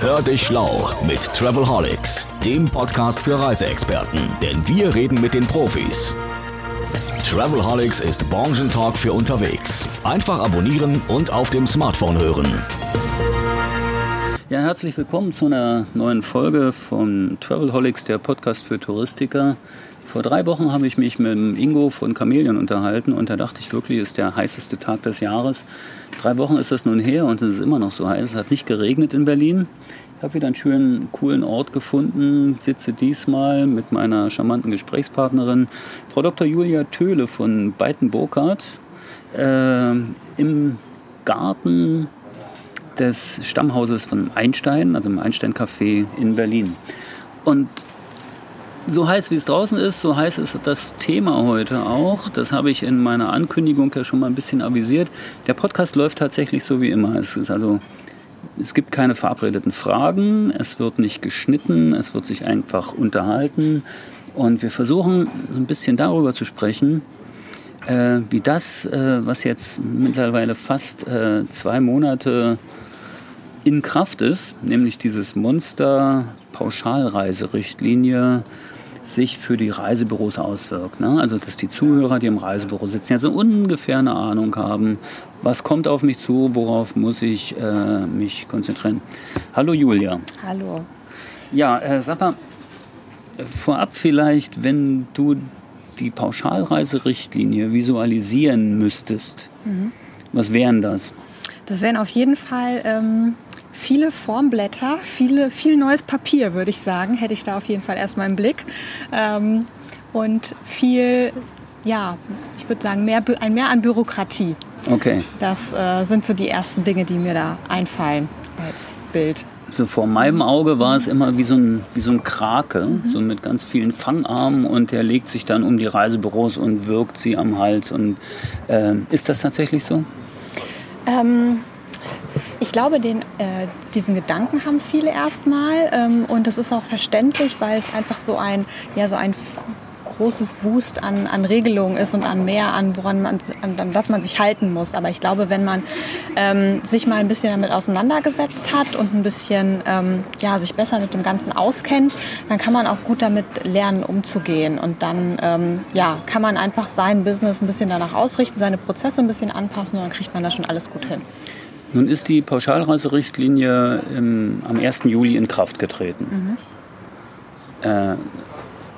Hör dich schlau mit Travelholics, dem Podcast für Reiseexperten. Denn wir reden mit den Profis. Travelholics ist Branchentalk für unterwegs. Einfach abonnieren und auf dem Smartphone hören. Ja, herzlich willkommen zu einer neuen Folge von Travelholics, der Podcast für Touristiker. Vor drei Wochen habe ich mich mit Ingo von Chameleon unterhalten und da dachte ich wirklich, ist der heißeste Tag des Jahres. Drei Wochen ist das nun her und es ist immer noch so heiß. Es hat nicht geregnet in Berlin. Ich habe wieder einen schönen, coolen Ort gefunden, sitze diesmal mit meiner charmanten Gesprächspartnerin, Frau Dr. Julia Töhle von Beiten-Burkhardt, äh, im Garten des Stammhauses von Einstein, also im Einstein-Café in Berlin. Und so heiß wie es draußen ist, so heiß ist das Thema heute auch. Das habe ich in meiner Ankündigung ja schon mal ein bisschen avisiert. Der Podcast läuft tatsächlich so wie immer. Es ist also es gibt keine verabredeten Fragen, es wird nicht geschnitten, es wird sich einfach unterhalten und wir versuchen ein bisschen darüber zu sprechen, äh, wie das, äh, was jetzt mittlerweile fast äh, zwei Monate in Kraft ist, nämlich dieses Monster Pauschalreiserichtlinie sich für die Reisebüros auswirkt. Ne? Also dass die Zuhörer, die im Reisebüro sitzen, jetzt so ungefähr eine Ahnung haben, was kommt auf mich zu, worauf muss ich äh, mich konzentrieren. Hallo Julia. Hallo. Ja, äh, sag mal, vorab vielleicht, wenn du die Pauschalreiserichtlinie visualisieren müsstest, mhm. was wären das? Das wären auf jeden Fall ähm, viele Formblätter, viele, viel neues Papier, würde ich sagen, hätte ich da auf jeden Fall erstmal im Blick. Ähm, und viel, ja, ich würde sagen, mehr, ein Mehr an Bürokratie. Okay. Das äh, sind so die ersten Dinge, die mir da einfallen als Bild. So vor meinem Auge war es immer wie so ein, wie so ein Krake, mhm. so mit ganz vielen Fangarmen und der legt sich dann um die Reisebüros und wirkt sie am Hals. Und äh, ist das tatsächlich so? Ähm, ich glaube, den, äh, diesen Gedanken haben viele erstmal ähm, und das ist auch verständlich, weil es einfach so ein, ja, so ein großes Wust an, an Regelungen ist und an mehr, an woran man, an das man sich halten muss. Aber ich glaube, wenn man ähm, sich mal ein bisschen damit auseinandergesetzt hat und ein bisschen ähm, ja, sich besser mit dem Ganzen auskennt, dann kann man auch gut damit lernen, umzugehen. Und dann ähm, ja, kann man einfach sein Business ein bisschen danach ausrichten, seine Prozesse ein bisschen anpassen und dann kriegt man da schon alles gut hin. Nun ist die Pauschalreiserichtlinie im, am 1. Juli in Kraft getreten. Mhm. Äh,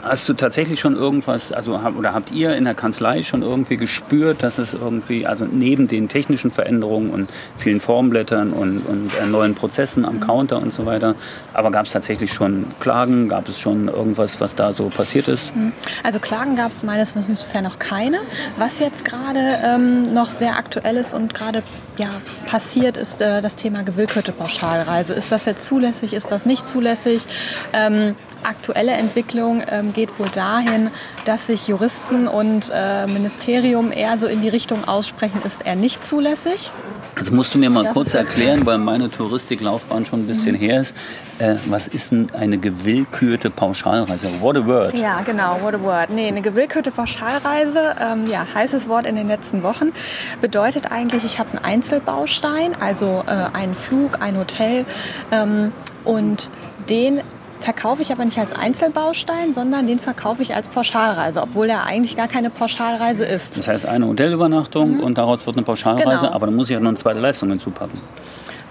Hast du tatsächlich schon irgendwas, also oder habt ihr in der Kanzlei schon irgendwie gespürt, dass es irgendwie, also neben den technischen Veränderungen und vielen Formblättern und, und äh, neuen Prozessen am mhm. Counter und so weiter, aber gab es tatsächlich schon Klagen? Gab es schon irgendwas, was da so passiert ist? Mhm. Also Klagen gab es meines Wissens bisher noch keine. Was jetzt gerade ähm, noch sehr aktuell ist und gerade ja, passiert, ist äh, das Thema gewillkürte Pauschalreise. Ist das jetzt zulässig? Ist das nicht zulässig? Ähm, aktuelle Entwicklung ähm, geht wohl dahin, dass sich Juristen und äh, Ministerium eher so in die Richtung aussprechen, ist er nicht zulässig. Jetzt musst du mir mal das kurz erklären, weil meine Touristiklaufbahn schon ein bisschen mhm. her ist. Äh, was ist denn eine gewillkürte Pauschalreise? What a word. Ja, genau, what a word. Nee, eine gewillkürte Pauschalreise, ähm, ja, heißes Wort in den letzten Wochen, bedeutet eigentlich, ich habe einen Einzelbaustein, also äh, einen Flug, ein Hotel ähm, und den verkaufe ich aber nicht als Einzelbaustein, sondern den verkaufe ich als Pauschalreise, obwohl er eigentlich gar keine Pauschalreise ist. Das heißt eine Hotelübernachtung mhm. und daraus wird eine Pauschalreise, genau. aber dann muss ich ja noch eine zweite Leistung hinzupacken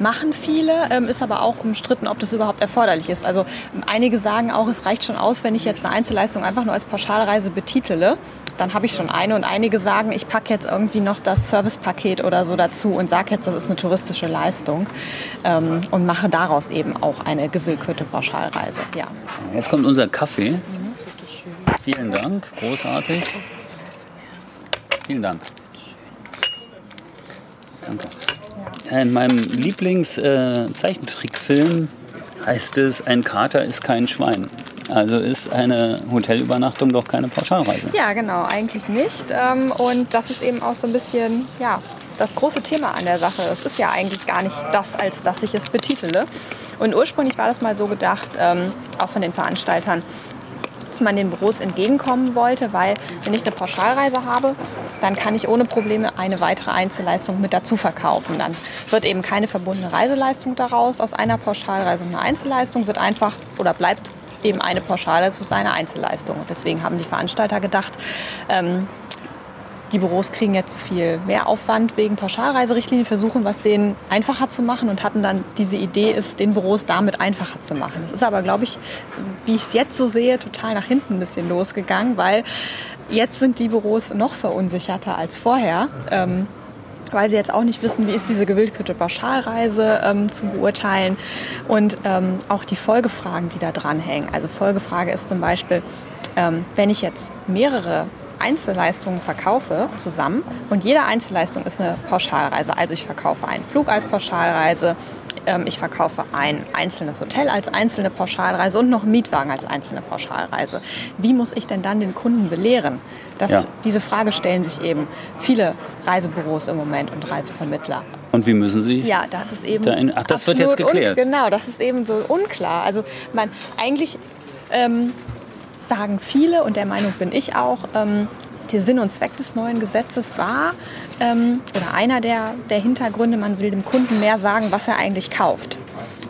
machen viele, ähm, ist aber auch umstritten, ob das überhaupt erforderlich ist. Also einige sagen auch, es reicht schon aus, wenn ich jetzt eine Einzelleistung einfach nur als Pauschalreise betitele. Dann habe ich schon eine. Und einige sagen, ich packe jetzt irgendwie noch das Servicepaket oder so dazu und sage jetzt, das ist eine touristische Leistung ähm, und mache daraus eben auch eine gewillkürte Pauschalreise. Ja. Jetzt kommt unser Kaffee. Mhm, Vielen Dank, großartig. Vielen Dank. Danke. In meinem Lieblingszeichentrickfilm äh, heißt es, ein Kater ist kein Schwein. Also ist eine Hotelübernachtung doch keine Pauschalreise. Ja, genau, eigentlich nicht. Ähm, und das ist eben auch so ein bisschen ja, das große Thema an der Sache. Es ist ja eigentlich gar nicht das, als dass ich es betitele. Und ursprünglich war das mal so gedacht, ähm, auch von den Veranstaltern, dass man den Büros entgegenkommen wollte, weil wenn ich eine Pauschalreise habe, dann kann ich ohne Probleme eine weitere Einzelleistung mit dazu verkaufen. Dann wird eben keine verbundene Reiseleistung daraus aus einer Pauschalreise und einer Einzelleistung, wird einfach oder bleibt eben eine Pauschale plus eine Einzelleistung. Und deswegen haben die Veranstalter gedacht, ähm, die Büros kriegen jetzt zu viel Mehraufwand wegen Pauschalreiserichtlinie, versuchen, was denen einfacher zu machen und hatten dann diese Idee, es den Büros damit einfacher zu machen. Das ist aber, glaube ich, wie ich es jetzt so sehe, total nach hinten ein bisschen losgegangen, weil jetzt sind die Büros noch verunsicherter als vorher. Ähm, weil sie jetzt auch nicht wissen, wie ist diese gewillkürte Pauschalreise ähm, zu beurteilen und ähm, auch die Folgefragen, die da dranhängen. Also Folgefrage ist zum Beispiel, ähm, wenn ich jetzt mehrere Einzelleistungen verkaufe zusammen und jede Einzelleistung ist eine Pauschalreise. Also ich verkaufe einen Flug als Pauschalreise, ich verkaufe ein einzelnes Hotel als einzelne Pauschalreise und noch einen Mietwagen als einzelne Pauschalreise. Wie muss ich denn dann den Kunden belehren? Das, ja. Diese Frage stellen sich eben viele Reisebüros im Moment und Reisevermittler. Und wie müssen Sie? Ja, das ist eben. Dahin, ach, das wird jetzt geklärt. genau, das ist eben so unklar. Also man eigentlich ähm, sagen viele, und der Meinung bin ich auch, ähm, der Sinn und Zweck des neuen Gesetzes war, ähm, oder einer der, der Hintergründe, man will dem Kunden mehr sagen, was er eigentlich kauft.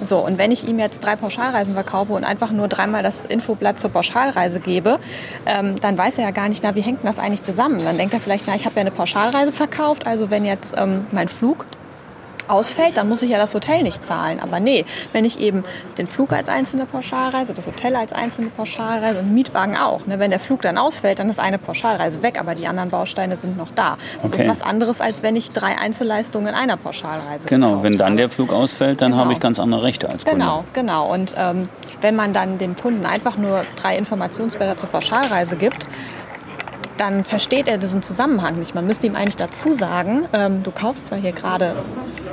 So, und wenn ich ihm jetzt drei Pauschalreisen verkaufe und einfach nur dreimal das Infoblatt zur Pauschalreise gebe, ähm, dann weiß er ja gar nicht, na, wie hängt das eigentlich zusammen? Dann denkt er vielleicht, na, ich habe ja eine Pauschalreise verkauft, also wenn jetzt ähm, mein Flug ausfällt, dann muss ich ja das Hotel nicht zahlen. Aber nee, wenn ich eben den Flug als einzelne Pauschalreise, das Hotel als einzelne Pauschalreise und Mietwagen auch. Ne, wenn der Flug dann ausfällt, dann ist eine Pauschalreise weg, aber die anderen Bausteine sind noch da. Das okay. ist was anderes, als wenn ich drei Einzelleistungen in einer Pauschalreise Genau, wenn dann der Flug ausfällt, dann genau. habe ich ganz andere Rechte als Kunde. Genau, genau. Und ähm, wenn man dann dem Kunden einfach nur drei Informationsblätter zur Pauschalreise gibt, dann versteht er diesen Zusammenhang nicht. Man müsste ihm eigentlich dazu sagen, ähm, du kaufst zwar hier gerade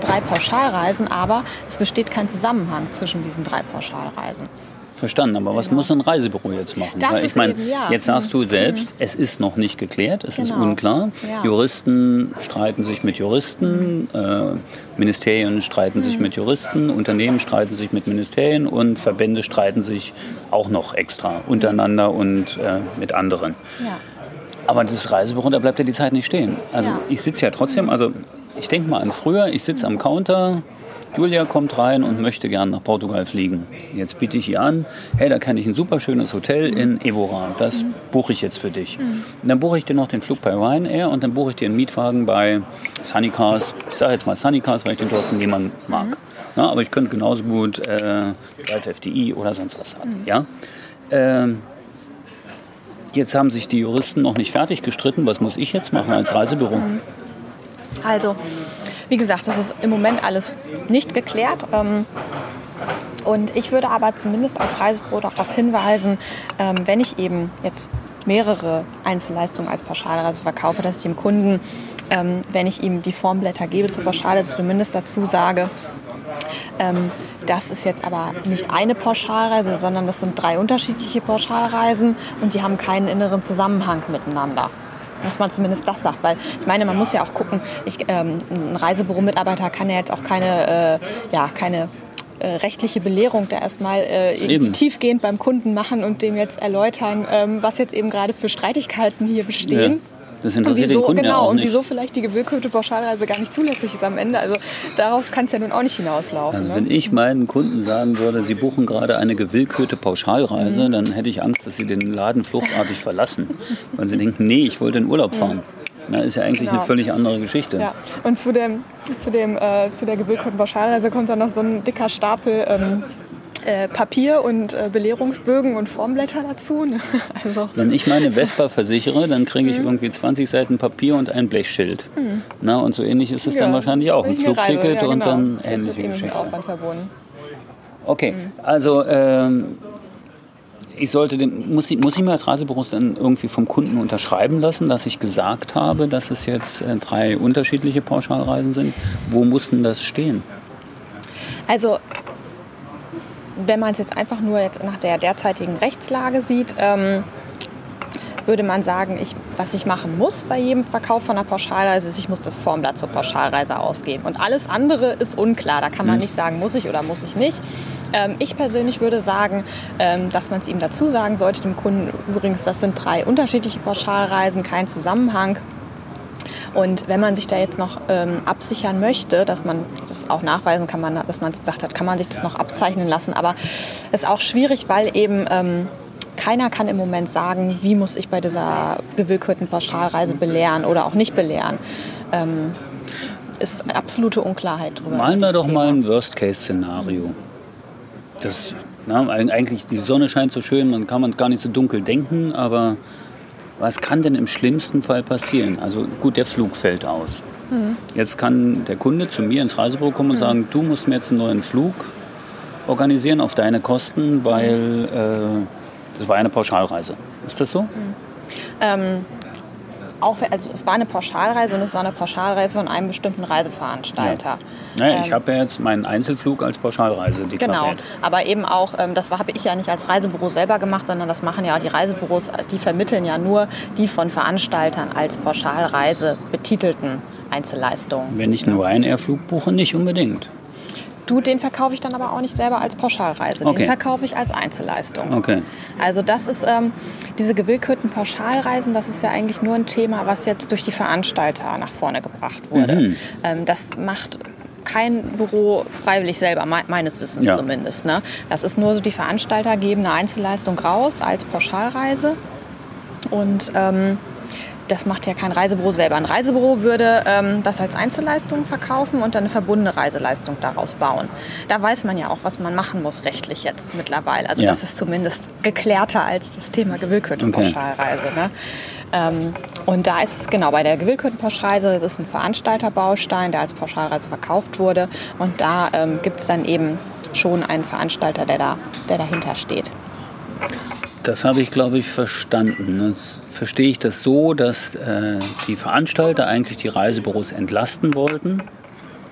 drei Pauschalreisen, aber es besteht kein Zusammenhang zwischen diesen drei Pauschalreisen. Verstanden, aber was genau. muss ein Reisebüro jetzt machen? Das Weil ich meine, ja. jetzt sagst du selbst, mhm. es ist noch nicht geklärt, es genau. ist unklar. Ja. Juristen streiten sich mit Juristen, mhm. äh, Ministerien streiten mhm. sich mit Juristen, Unternehmen streiten sich mit Ministerien und Verbände streiten sich auch noch extra untereinander und äh, mit anderen. Ja. Aber das Reisebüro, da bleibt ja die Zeit nicht stehen. Also ja. ich sitze ja trotzdem, also ich denke mal an früher, ich sitze am Counter, Julia kommt rein und möchte gerne nach Portugal fliegen. Jetzt biete ich ihr an, hey, da kann ich ein super schönes Hotel in Evora, das mhm. buche ich jetzt für dich. Mhm. Und dann buche ich dir noch den Flug bei Ryanair und dann buche ich dir einen Mietwagen bei Sunny Cars. Ich sage jetzt mal Sunny Cars, weil ich den Thorsten niemand mag. Mhm. Aber ich könnte genauso gut äh, Drive FDI oder sonst was haben. Mhm. Ja? Ähm, Jetzt haben sich die Juristen noch nicht fertig gestritten. Was muss ich jetzt machen als Reisebüro? Also, wie gesagt, das ist im Moment alles nicht geklärt. Ähm, und ich würde aber zumindest als Reisebüro darauf hinweisen, ähm, wenn ich eben jetzt mehrere Einzelleistungen als Pauschalreise verkaufe, dass ich dem Kunden, ähm, wenn ich ihm die Formblätter gebe zur Pauschale, zumindest dazu sage, ähm, das ist jetzt aber nicht eine Pauschalreise, sondern das sind drei unterschiedliche Pauschalreisen und die haben keinen inneren Zusammenhang miteinander dass man zumindest das sagt. Weil ich meine, man muss ja auch gucken, ich, ähm, ein Reisebüro-Mitarbeiter kann ja jetzt auch keine, äh, ja, keine äh, rechtliche Belehrung da erstmal äh, tiefgehend beim Kunden machen und dem jetzt erläutern, ähm, was jetzt eben gerade für Streitigkeiten hier bestehen. Ja. Das interessiert wieso, den Kunden genau, ja auch nicht. und wieso vielleicht die gewillkürte Pauschalreise gar nicht zulässig ist am Ende. Also darauf kann es ja nun auch nicht hinauslaufen. Also ne? wenn ich meinen Kunden sagen würde, sie buchen gerade eine gewillkürte Pauschalreise, mhm. dann hätte ich Angst, dass sie den Laden fluchtartig verlassen. Weil sie denken, nee, ich wollte in Urlaub fahren. Mhm. Na, ist ja eigentlich genau. eine völlig andere Geschichte. Ja. Und zu, dem, zu, dem, äh, zu der gewillkürten Pauschalreise kommt dann noch so ein dicker Stapel ähm, äh, Papier und äh, Belehrungsbögen und Formblätter dazu. Ne? Also. Wenn ich meine Vespa versichere, dann kriege ich mhm. irgendwie 20 Seiten Papier und ein Blechschild. Mhm. Na, und so ähnlich ist es ja. dann wahrscheinlich auch. Ein Flugticket ja, genau. und dann ähnliche Geschichte. Okay, mhm. also ähm, ich sollte den, muss, ich, muss ich mir als Reisebüro dann irgendwie vom Kunden unterschreiben lassen, dass ich gesagt habe, dass es jetzt äh, drei unterschiedliche Pauschalreisen sind? Wo muss denn das stehen? Also wenn man es jetzt einfach nur jetzt nach der derzeitigen Rechtslage sieht, ähm, würde man sagen, ich, was ich machen muss bei jedem Verkauf von einer Pauschalreise, ist, ich muss das Formblatt zur Pauschalreise ausgeben. Und alles andere ist unklar. Da kann man mhm. nicht sagen, muss ich oder muss ich nicht. Ähm, ich persönlich würde sagen, ähm, dass man es ihm dazu sagen sollte, dem Kunden übrigens, das sind drei unterschiedliche Pauschalreisen, kein Zusammenhang. Und wenn man sich da jetzt noch ähm, absichern möchte, dass man das auch nachweisen kann, man, dass man gesagt hat, kann man sich das noch abzeichnen lassen. Aber es ist auch schwierig, weil eben ähm, keiner kann im Moment sagen, wie muss ich bei dieser gewillkürten Pauschalreise belehren oder auch nicht belehren. Ähm, ist absolute Unklarheit drüber. Malen wir doch Thema. mal ein Worst-Case-Szenario. Das, na, eigentlich, die Sonne scheint so schön, man kann man gar nicht so dunkel denken, aber was kann denn im schlimmsten Fall passieren? Also gut, der Flug fällt aus. Mhm. Jetzt kann der Kunde zu mir ins Reisebüro kommen und mhm. sagen, du musst mir jetzt einen neuen Flug organisieren auf deine Kosten, weil äh, das war eine Pauschalreise. Ist das so? Mhm. Ähm, auch, also es war eine Pauschalreise und es war eine Pauschalreise von einem bestimmten Reiseveranstalter. Ja. Naja, ähm, ich habe ja jetzt meinen Einzelflug als Pauschalreise deklariert. Genau, aber eben auch, ähm, das habe ich ja nicht als Reisebüro selber gemacht, sondern das machen ja die Reisebüros, die vermitteln ja nur die von Veranstaltern als Pauschalreise betitelten Einzelleistungen. Wenn ich einen Ryanair-Flug buche, nicht unbedingt. Du, den verkaufe ich dann aber auch nicht selber als Pauschalreise. Okay. Den verkaufe ich als Einzelleistung. Okay. Also das ist ähm, diese gewillkürten Pauschalreisen, das ist ja eigentlich nur ein Thema, was jetzt durch die Veranstalter nach vorne gebracht wurde. Mhm. Ähm, das macht kein Büro freiwillig selber, meines Wissens ja. zumindest. Ne? Das ist nur so, die Veranstalter geben eine Einzelleistung raus als Pauschalreise. Und ähm, das macht ja kein Reisebüro selber. Ein Reisebüro würde ähm, das als Einzelleistung verkaufen und dann eine verbundene Reiseleistung daraus bauen. Da weiß man ja auch, was man machen muss rechtlich jetzt mittlerweile. Also ja. das ist zumindest geklärter als das Thema gewillkürte okay. Pauschalreise. Ne? Ähm, und da ist es genau bei der gewillkürten Pauschalreise, das ist ein Veranstalterbaustein, der als Pauschalreise verkauft wurde. Und da ähm, gibt es dann eben schon einen Veranstalter, der, da, der dahinter steht. Das habe ich, glaube ich, verstanden. Jetzt verstehe ich das so, dass äh, die Veranstalter eigentlich die Reisebüros entlasten wollten.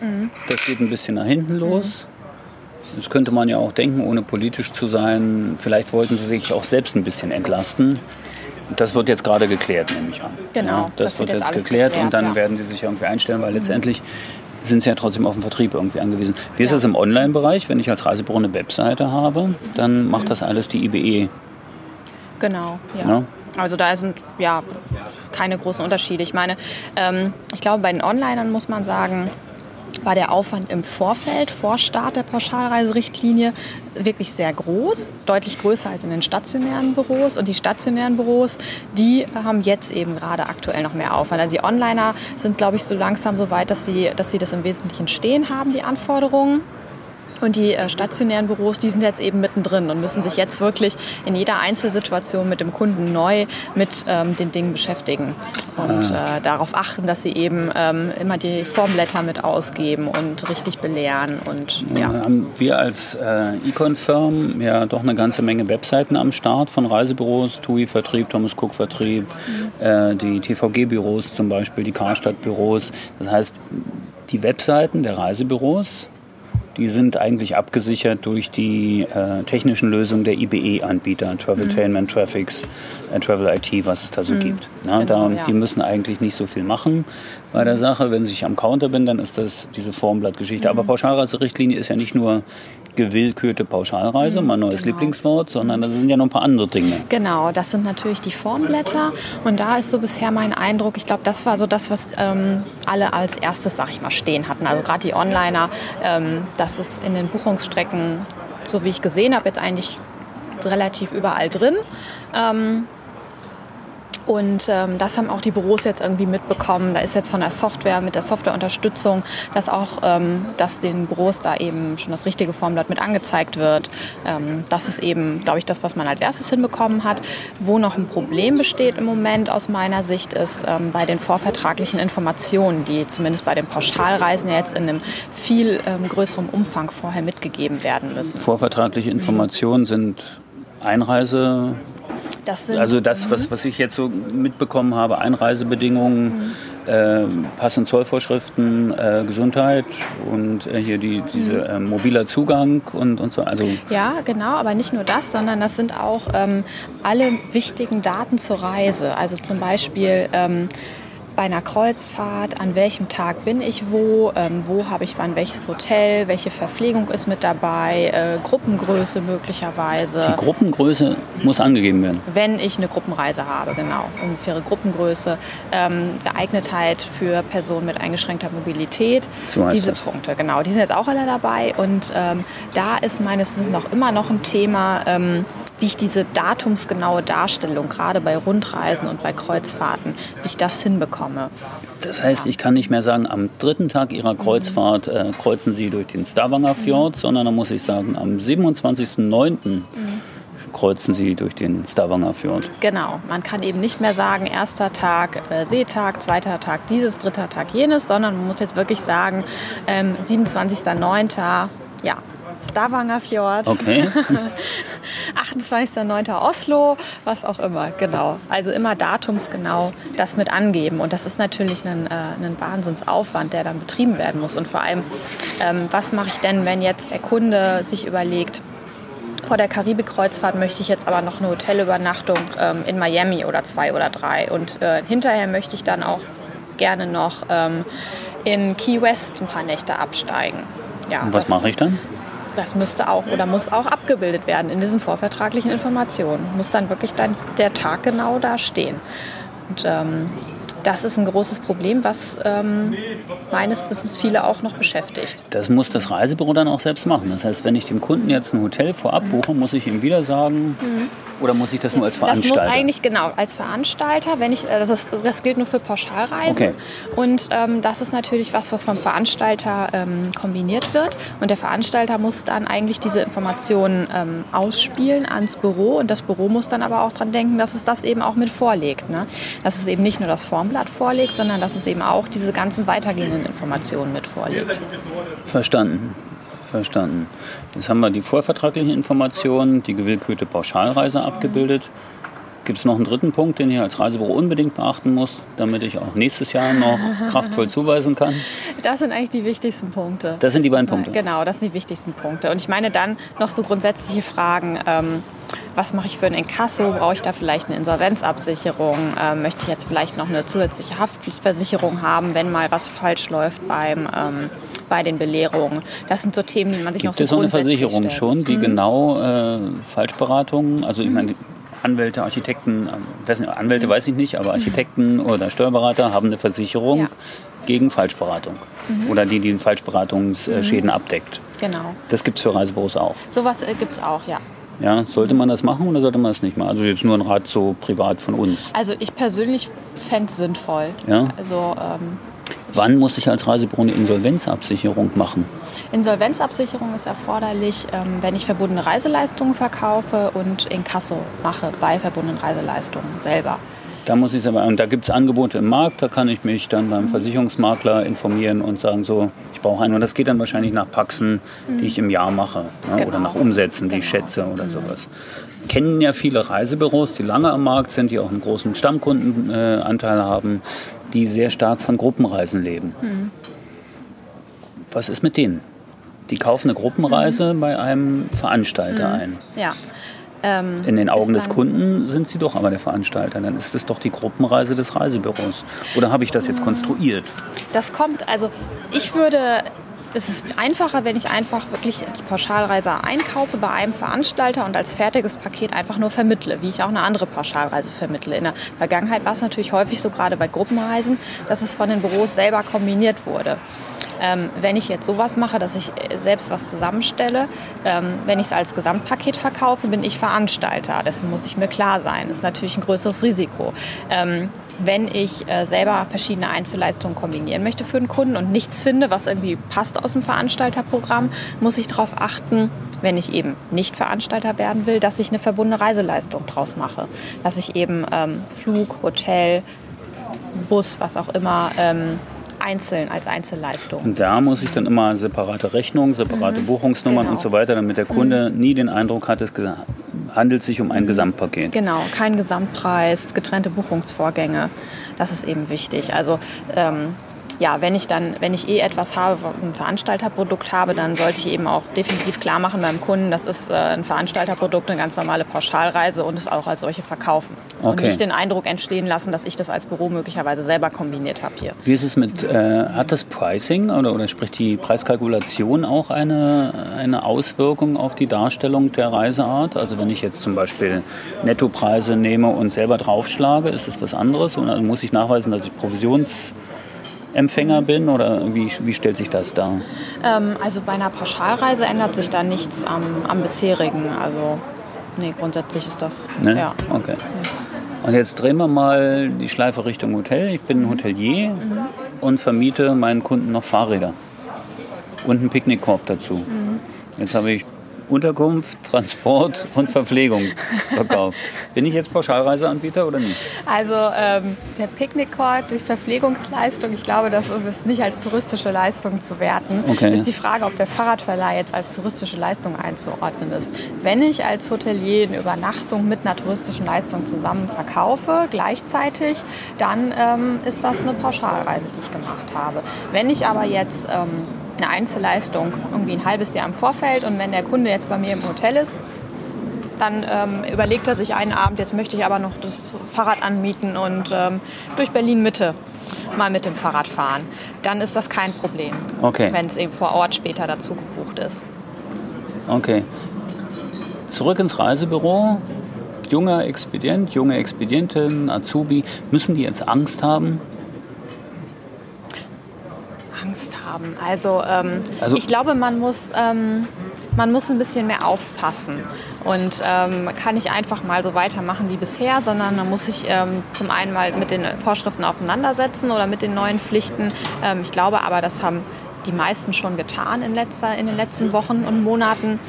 Mhm. Das geht ein bisschen nach hinten los. Mhm. Das könnte man ja auch denken, ohne politisch zu sein. Vielleicht wollten sie sich auch selbst ein bisschen entlasten. Das wird jetzt gerade geklärt, nehme ich an. Genau. Ja, das, das wird jetzt, jetzt geklärt, geklärt, und dann ja. werden die sich irgendwie einstellen, weil mhm. letztendlich sind sie ja trotzdem auf den Vertrieb irgendwie angewiesen. Wie ist ja. das im Online-Bereich? Wenn ich als Reisebüro eine Webseite habe, dann macht das alles die IBE Genau, ja. ja. Also da sind ja keine großen Unterschiede. Ich meine, ähm, ich glaube, bei den Onlinern muss man sagen, war der Aufwand im Vorfeld, vor Start der Pauschalreiserichtlinie, wirklich sehr groß, deutlich größer als in den stationären Büros. Und die stationären Büros, die haben jetzt eben gerade aktuell noch mehr Aufwand. Also die Onliner sind, glaube ich, so langsam so weit, dass sie, dass sie das im Wesentlichen stehen haben, die Anforderungen. Und die äh, stationären Büros, die sind jetzt eben mittendrin und müssen sich jetzt wirklich in jeder Einzelsituation mit dem Kunden neu mit ähm, den Dingen beschäftigen und ah. äh, darauf achten, dass sie eben ähm, immer die Formblätter mit ausgeben und richtig belehren. Und, ja. haben wir als äh, Econ-Firm ja doch eine ganze Menge Webseiten am Start von Reisebüros, TUI Vertrieb, Thomas Cook Vertrieb, mhm. äh, die TVG-Büros zum Beispiel, die Karstadt-Büros. Das heißt, die Webseiten der Reisebüros die sind eigentlich abgesichert durch die äh, technischen Lösungen der IBE-Anbieter, Traveltainment, mhm. Traffics, äh, Travel IT, was es da so mhm. gibt. Na, genau, da, ja. Die müssen eigentlich nicht so viel machen bei der Sache. Wenn ich am Counter bin, dann ist das diese Formblattgeschichte. Mhm. Aber Pauschalreiserichtlinie ist ja nicht nur gewillkürte Pauschalreise, mein neues genau. Lieblingswort, sondern das sind ja noch ein paar andere Dinge. Genau, das sind natürlich die Formblätter und da ist so bisher mein Eindruck, ich glaube, das war so das, was ähm, alle als erstes, sag ich mal, stehen hatten. Also gerade die Onliner, ähm, das ist in den Buchungsstrecken, so wie ich gesehen habe, jetzt eigentlich relativ überall drin. Ähm, und ähm, das haben auch die Büros jetzt irgendwie mitbekommen. Da ist jetzt von der Software, mit der Softwareunterstützung, dass auch, ähm, dass den Büros da eben schon das richtige Formblatt mit angezeigt wird. Ähm, das ist eben, glaube ich, das, was man als erstes hinbekommen hat. Wo noch ein Problem besteht im Moment aus meiner Sicht, ist ähm, bei den vorvertraglichen Informationen, die zumindest bei den Pauschalreisen jetzt in einem viel ähm, größeren Umfang vorher mitgegeben werden müssen. Vorvertragliche Informationen sind Einreise, das also das, was, was ich jetzt so mitbekommen habe, Einreisebedingungen, mhm. äh, Pass- und Zollvorschriften, äh, Gesundheit und äh, hier die, diese mhm. Äh, mobiler Zugang und, und so. Also ja, genau, aber nicht nur das, sondern das sind auch ähm, alle wichtigen Daten zur Reise. Also zum Beispiel ähm, bei einer Kreuzfahrt, an welchem Tag bin ich wo, ähm, wo habe ich wann welches Hotel, welche Verpflegung ist mit dabei, äh, Gruppengröße möglicherweise. Die Gruppengröße Muss angegeben werden. Wenn ich eine Gruppenreise habe, genau. Ungefähre Gruppengröße, ähm, Geeignetheit für Personen mit eingeschränkter Mobilität. So Diese das. Punkte, genau. Die sind jetzt auch alle dabei. Und ähm, da ist meines Wissens auch immer noch ein Thema, ähm, wie ich diese datumsgenaue Darstellung, gerade bei Rundreisen und bei Kreuzfahrten, wie ich das hinbekomme. Das heißt, ich kann nicht mehr sagen, am dritten Tag Ihrer Kreuzfahrt äh, kreuzen Sie durch den Stavanger Fjord, sondern da muss ich sagen, am 27.09. kreuzen Sie durch den Stavanger Fjord. Genau, man kann eben nicht mehr sagen, erster Tag äh, Seetag, zweiter Tag dieses, dritter Tag jenes, sondern man muss jetzt wirklich sagen, ähm, 27.09. ja, Stavanger Fjord, Okay. 28.09. Oslo, was auch immer, genau. Also immer datumsgenau das mit angeben. Und das ist natürlich ein, äh, ein Wahnsinnsaufwand, der dann betrieben werden muss. Und vor allem, ähm, was mache ich denn, wenn jetzt der Kunde sich überlegt, vor der Karibik-Kreuzfahrt möchte ich jetzt aber noch eine Hotelübernachtung ähm, in Miami oder zwei oder drei. Und äh, hinterher möchte ich dann auch gerne noch ähm, in Key West ein paar Nächte absteigen. Ja, Und was mache ich dann? Das müsste auch oder muss auch abgebildet werden in diesen vorvertraglichen Informationen. Muss dann wirklich dann der Tag genau da stehen. Und ähm, das ist ein großes Problem, was ähm, meines Wissens viele auch noch beschäftigt. Das muss das Reisebüro dann auch selbst machen. Das heißt, wenn ich dem Kunden jetzt ein Hotel vorab buche, muss ich ihm wieder sagen, oder muss ich das nur als Das Veranstalter? muss eigentlich genau als Veranstalter, wenn ich äh, das, ist, das gilt nur für Pauschalreisen Okay. und ähm, das ist natürlich was, was vom Veranstalter ähm, kombiniert wird und der Veranstalter muss dann eigentlich diese Informationen ähm, ausspielen ans Büro und das Büro muss dann aber auch dran denken, dass es das eben auch mit vorlegt, ne? dass es eben nicht nur das Formblatt vorlegt, sondern dass es eben auch diese ganzen weitergehenden Informationen mit vorlegt. Verstanden. Verstanden. Jetzt haben wir die vorvertraglichen Informationen, die gewillkürte Pauschalreise abgebildet. Gibt es noch einen dritten Punkt, den ich als Reisebüro unbedingt beachten muss, damit ich auch nächstes Jahr noch kraftvoll zuweisen kann? Das sind eigentlich die wichtigsten Punkte. Das sind die beiden Punkte. Genau, das sind die wichtigsten Punkte. Und ich meine dann noch so grundsätzliche Fragen. Ähm, was mache ich für ein Inkasso? Brauche ich da vielleicht eine Insolvenzabsicherung? Ähm, möchte ich jetzt vielleicht noch eine zusätzliche Haftpflichtversicherung haben, wenn mal was falsch läuft beim, ähm, bei den Belehrungen? Das sind so Themen, die man sich noch Gibt so es so eine Versicherung stellt. Mhm. schon, die genau äh, Falschberatungen, also ich meine, Anwälte, Architekten, ähm, Anwälte weiß ich nicht, aber Architekten oder Steuerberater haben eine Versicherung Mhm. Ja. Mhm. gegen Falschberatung. Oder die, die Falschberatungsschäden abdeckt. Genau. Das gibt es für Reisebüros auch. Sowas äh, gibt es auch, ja. Ja, sollte man das machen oder sollte man das nicht machen? Also jetzt nur ein Rat so privat von uns. Also ich persönlich fände es sinnvoll. Ja? Also ähm, Wann muss ich als Reisebüro eine Insolvenzabsicherung machen? Insolvenzabsicherung ist erforderlich, ähm, wenn ich verbundene Reiseleistungen verkaufe und Inkasso mache bei verbundenen Reiseleistungen selber. Da muss ich aber, und da gibt es Angebote im Markt, da kann ich mich dann beim Versicherungsmakler informieren und sagen, so, ich brauche einen. Und das geht dann wahrscheinlich nach Paxen, die ich im Jahr mache. Ne? Genau. Oder nach Umsätzen, die ich Genau. schätze oder sowas. Kennen ja viele Reisebüros, die lange am Markt sind, die auch einen großen Stammkundenanteil äh, haben, die sehr stark von Gruppenreisen leben. Was ist mit denen? Die kaufen eine Gruppenreise bei einem Veranstalter ein. Ja. Ähm, In den Augen des Kunden sind sie doch aber der Veranstalter. Dann ist es doch die Gruppenreise des Reisebüros. Oder habe ich das jetzt konstruiert? Das kommt, also ich würde, es ist einfacher, wenn ich einfach wirklich die Pauschalreise einkaufe bei einem Veranstalter und als fertiges Paket einfach nur vermittle, wie ich auch eine andere Pauschalreise vermittle. In der Vergangenheit war es natürlich häufig so, gerade bei Gruppenreisen, dass es von den Büros selber kombiniert wurde. Ähm, wenn ich jetzt sowas mache, dass ich äh, selbst was zusammenstelle, ähm, wenn ich es als Gesamtpaket verkaufe, bin ich Veranstalter. Dessen muss ich mir klar sein. Das ist natürlich ein größeres Risiko. Ähm, wenn ich äh, selber verschiedene Einzelleistungen kombinieren möchte für den Kunden und nichts finde, was irgendwie passt aus dem Veranstalterprogramm, muss ich darauf achten, wenn ich eben nicht Veranstalter werden will, dass ich eine verbundene Reiseleistung draus mache. Dass ich eben ähm, Flug, Hotel, Bus, was auch immer, ähm, einzeln als Einzelleistung. Und da muss ich dann immer separate Rechnungen, separate Buchungsnummern Genau. und so weiter, damit der Kunde nie den Eindruck hat, es handelt sich um ein Gesamtpaket. Genau, kein Gesamtpreis, getrennte Buchungsvorgänge. Das ist eben wichtig. Also ähm, ja, wenn ich dann, wenn ich eh etwas habe, ein Veranstalterprodukt habe, dann sollte ich eben auch definitiv klar machen beim Kunden, das ist äh, ein Veranstalterprodukt, eine ganz normale Pauschalreise und es auch als solche verkaufen. Okay. Und nicht den Eindruck entstehen lassen, dass ich das als Büro möglicherweise selber kombiniert habe hier. Wie ist es mit, äh, hat das Pricing oder, oder spricht die Preiskalkulation auch eine, eine Auswirkung auf die Darstellung der Reiseart? Also wenn ich jetzt zum Beispiel Nettopreise nehme und selber draufschlage, ist es was anderes? Und dann muss ich nachweisen, dass ich Provisions Empfänger bin oder wie, wie stellt sich das dar? Ähm, also bei einer Pauschalreise ändert sich da nichts am, am bisherigen. Also nee, grundsätzlich ist das. Ne? Ja. Okay. Und jetzt drehen wir mal die Schleife Richtung Hotel. Ich bin ein Hotelier mhm. und vermiete meinen Kunden noch Fahrräder und einen Picknickkorb dazu. Mhm. Jetzt habe ich Unterkunft, Transport und Verpflegung verkauft. Bin ich jetzt Pauschalreiseanbieter oder nicht? Also ähm, der Picknickkorb, die Verpflegungsleistung, ich glaube, das ist nicht als touristische Leistung zu werten. Okay. Ist die Frage, ob der Fahrradverleih jetzt als touristische Leistung einzuordnen ist. Wenn ich als Hotelier eine Übernachtung mit einer touristischen Leistung zusammen verkaufe, gleichzeitig, dann ähm, ist das eine Pauschalreise, die ich gemacht habe. Wenn ich aber jetzt ähm, eine Einzelleistung irgendwie ein halbes Jahr im Vorfeld. Und wenn der Kunde jetzt bei mir im Hotel ist, dann ähm, überlegt er sich einen Abend, jetzt möchte ich aber noch das Fahrrad anmieten und ähm, durch Berlin Mitte mal mit dem Fahrrad fahren. Dann ist das kein Problem, okay. wenn es eben vor Ort später dazu gebucht ist. Okay. Zurück ins Reisebüro. Junger Expedient, junge Expedientin, Azubi, müssen die jetzt Angst haben? Haben. Also, ähm, also ich glaube, man muss, ähm, man muss ein bisschen mehr aufpassen und ähm, kann nicht einfach mal so weitermachen wie bisher, sondern man muss sich ähm, zum einen mal mit den Vorschriften auseinandersetzen oder mit den neuen Pflichten. Ähm, ich glaube aber, das haben die meisten schon getan in, letzter, in den letzten Wochen und Monaten.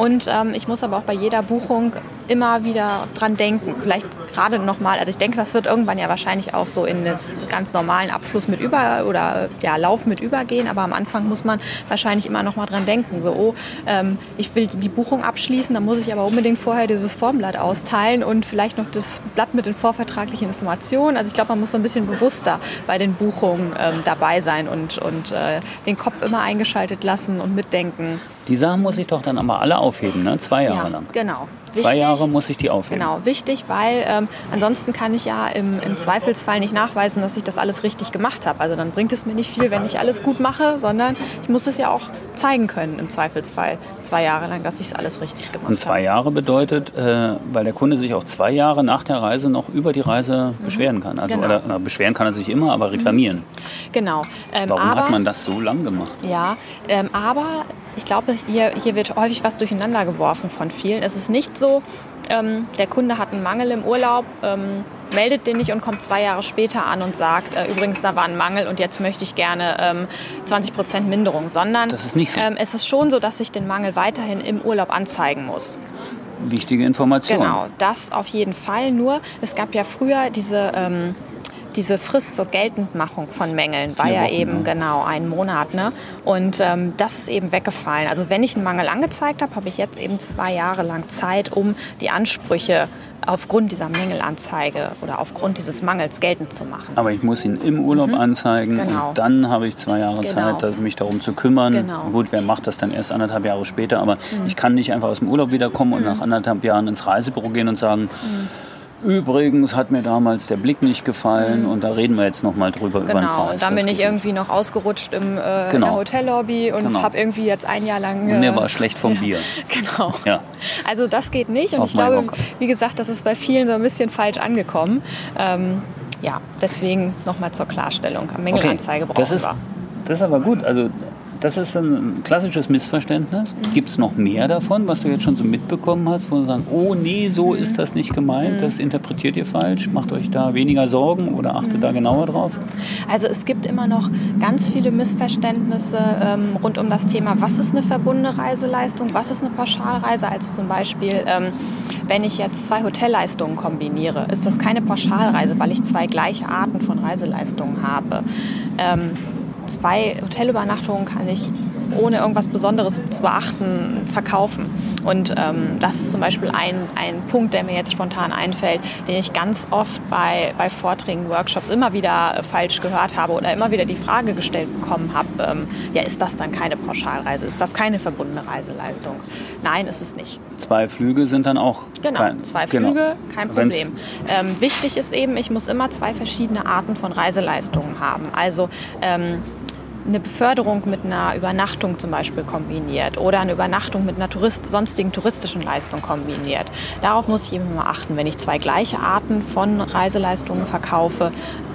Und ähm, ich muss aber auch bei jeder Buchung immer wieder dran denken. Vielleicht gerade nochmal, also ich denke, das wird irgendwann ja wahrscheinlich auch so in das ganz normalen Abfluss mit über oder ja, Lauf mit übergehen, aber am Anfang muss man wahrscheinlich immer noch mal dran denken. So, oh, ähm, ich will die Buchung abschließen, dann muss ich aber unbedingt vorher dieses Formblatt austeilen und vielleicht noch das Blatt mit den vorvertraglichen Informationen. Also ich glaube, man muss so ein bisschen bewusster bei den Buchungen ähm, dabei sein und, und äh, den Kopf immer eingeschaltet lassen und mitdenken. Die Sachen muss ich doch dann aber alle aufheben, ne? zwei Jahre ja, lang. Genau. Zwei wichtig, Jahre muss ich die aufheben. Genau, wichtig, weil ähm, ansonsten kann ich ja im, im, Zweifelsfall nicht nachweisen, dass ich das alles richtig gemacht habe. Also dann bringt es mir nicht viel, wenn ich alles gut mache, sondern ich muss es ja auch zeigen können im Zweifelsfall zwei Jahre lang, dass ich es alles richtig gemacht habe. Und zwei Jahre bedeutet, äh, weil der Kunde sich auch zwei Jahre nach der Reise noch über die Reise mhm. beschweren kann. Also, genau. oder, oder, beschweren kann er sich immer, aber reklamieren. Mhm. Genau. Ähm, Warum aber, hat man das so lang gemacht? Ja, ähm, aber ich glaube, hier, hier wird häufig was durcheinander geworfen von vielen. Es ist nicht so, ähm, der Kunde hat einen Mangel im Urlaub, ähm, meldet den nicht und kommt zwei Jahre später an und sagt, äh, übrigens, da war ein Mangel und jetzt möchte ich gerne ähm, 20 Prozent Minderung, sondern das ist nicht so. Ähm, es ist schon so, dass ich den Mangel weiterhin im Urlaub anzeigen muss. Wichtige Information. Genau, das auf jeden Fall. Nur, es gab ja früher diese ähm, diese Frist zur Geltendmachung von Mängeln war ja eben ne? genau ein Monat. Ne? Und ähm, das ist eben weggefallen. Also wenn ich einen Mangel angezeigt habe, habe ich jetzt eben zwei Jahre lang Zeit, um die Ansprüche aufgrund dieser Mängelanzeige oder aufgrund dieses Mangels geltend zu machen. Aber ich muss ihn im Urlaub mhm. anzeigen genau. und dann habe ich zwei Jahre genau. Zeit, mich darum zu kümmern. Genau. Gut, wer macht das dann erst anderthalb Jahre später, aber mhm. ich kann nicht einfach aus dem Urlaub wiederkommen mhm. und nach anderthalb Jahren ins Reisebüro gehen und sagen, mhm. Übrigens hat mir damals der Blick nicht gefallen mhm. und da reden wir jetzt noch mal drüber genau. über den Preis. Genau, und dann bin ich irgendwie noch ausgerutscht im, äh, genau. in der Hotellobby und genau. habe irgendwie jetzt ein Jahr lang... Äh, und mir war schlecht vom ja, Bier. Genau. Ja. Also das geht nicht und Auf ich glaube, wie gesagt, das ist bei vielen so ein bisschen falsch angekommen. Ähm, ja, deswegen noch mal zur Klarstellung. Mängelanzeige okay. brauchen das ist, wir. Das ist aber gut. Also das ist ein klassisches Missverständnis. Mhm. Gibt es noch mehr davon, was du jetzt schon so mitbekommen hast, wo du sagst, oh nee, so mhm. ist das nicht gemeint, mhm. das interpretiert ihr falsch, macht euch da weniger Sorgen oder achtet mhm. da genauer drauf? Also es gibt immer noch ganz viele Missverständnisse ähm, rund um das Thema, was ist eine verbundene Reiseleistung, was ist eine Pauschalreise, also zum Beispiel ähm, wenn ich jetzt zwei Hotelleistungen kombiniere, ist das keine Pauschalreise, weil ich zwei gleiche Arten von Reiseleistungen habe. Ähm, zwei Hotelübernachtungen kann ich ohne irgendwas Besonderes zu beachten, verkaufen. Und ähm, das ist zum Beispiel ein, ein Punkt, der mir jetzt spontan einfällt, den ich ganz oft bei, bei Vorträgen, Workshops immer wieder äh, falsch gehört habe oder immer wieder die Frage gestellt bekommen habe, ähm, ja, ist das dann keine Pauschalreise? Ist das keine verbundene Reiseleistung? Nein, ist es nicht. Zwei Flüge sind dann auch Genau, kein, zwei genau. Flüge, kein Problem. Ähm, wichtig ist eben, ich muss immer zwei verschiedene Arten von Reiseleistungen haben. Also ähm, eine Beförderung mit einer Übernachtung zum Beispiel kombiniert oder eine Übernachtung mit einer Tourist sonstigen touristischen Leistung kombiniert. Darauf muss ich eben mal achten. Wenn ich zwei gleiche Arten von Reiseleistungen verkaufe,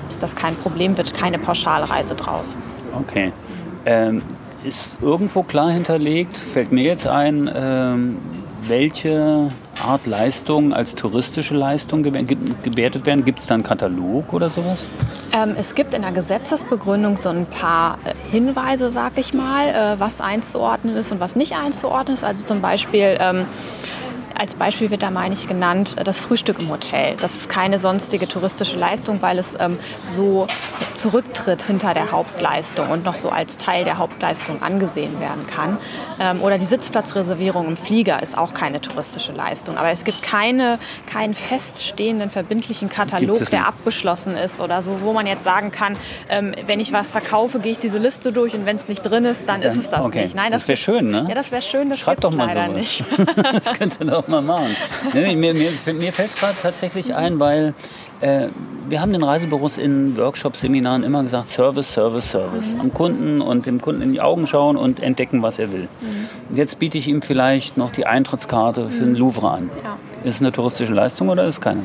ist das kein Problem, wird keine Pauschalreise draus. Okay. Ähm, ist irgendwo klar hinterlegt, fällt mir jetzt ein, ähm, welche Art Leistung als touristische Leistung gewertet werden? Gibt es da einen Katalog oder sowas? Ähm, es gibt in der Gesetzesbegründung so ein paar äh, Hinweise, sag ich mal, äh, was einzuordnen ist und was nicht einzuordnen ist. Also zum Beispiel ähm, als Beispiel wird da, meine ich, genannt das Frühstück im Hotel. Das ist keine sonstige touristische Leistung, weil es ähm, so zurücktritt hinter der Hauptleistung und noch so als Teil der Hauptleistung angesehen werden kann. Ähm, oder die Sitzplatzreservierung im Flieger ist auch keine touristische Leistung. Aber es gibt keine, keinen feststehenden verbindlichen Katalog, der abgeschlossen ist oder so, wo man jetzt sagen kann, ähm, wenn ich was verkaufe, gehe ich diese Liste durch und wenn es nicht drin ist, dann, dann ist es das okay. nicht. Nein, das, das wäre schön, ne? Ja, das wäre schön, das Schreib doch mal leider sowas. nicht. das könnte doch mal machen. mir mir, mir fällt es gerade tatsächlich ein, weil äh, wir haben den Reisebüros in Workshops, Seminaren immer gesagt, Service, Service, Service. Mhm. Am Kunden und dem Kunden in die Augen schauen und entdecken, was er will. Mhm. Jetzt biete ich ihm vielleicht noch die Eintrittskarte für den mhm. Louvre an. Ja. Ist es eine touristische Leistung oder ist es keine?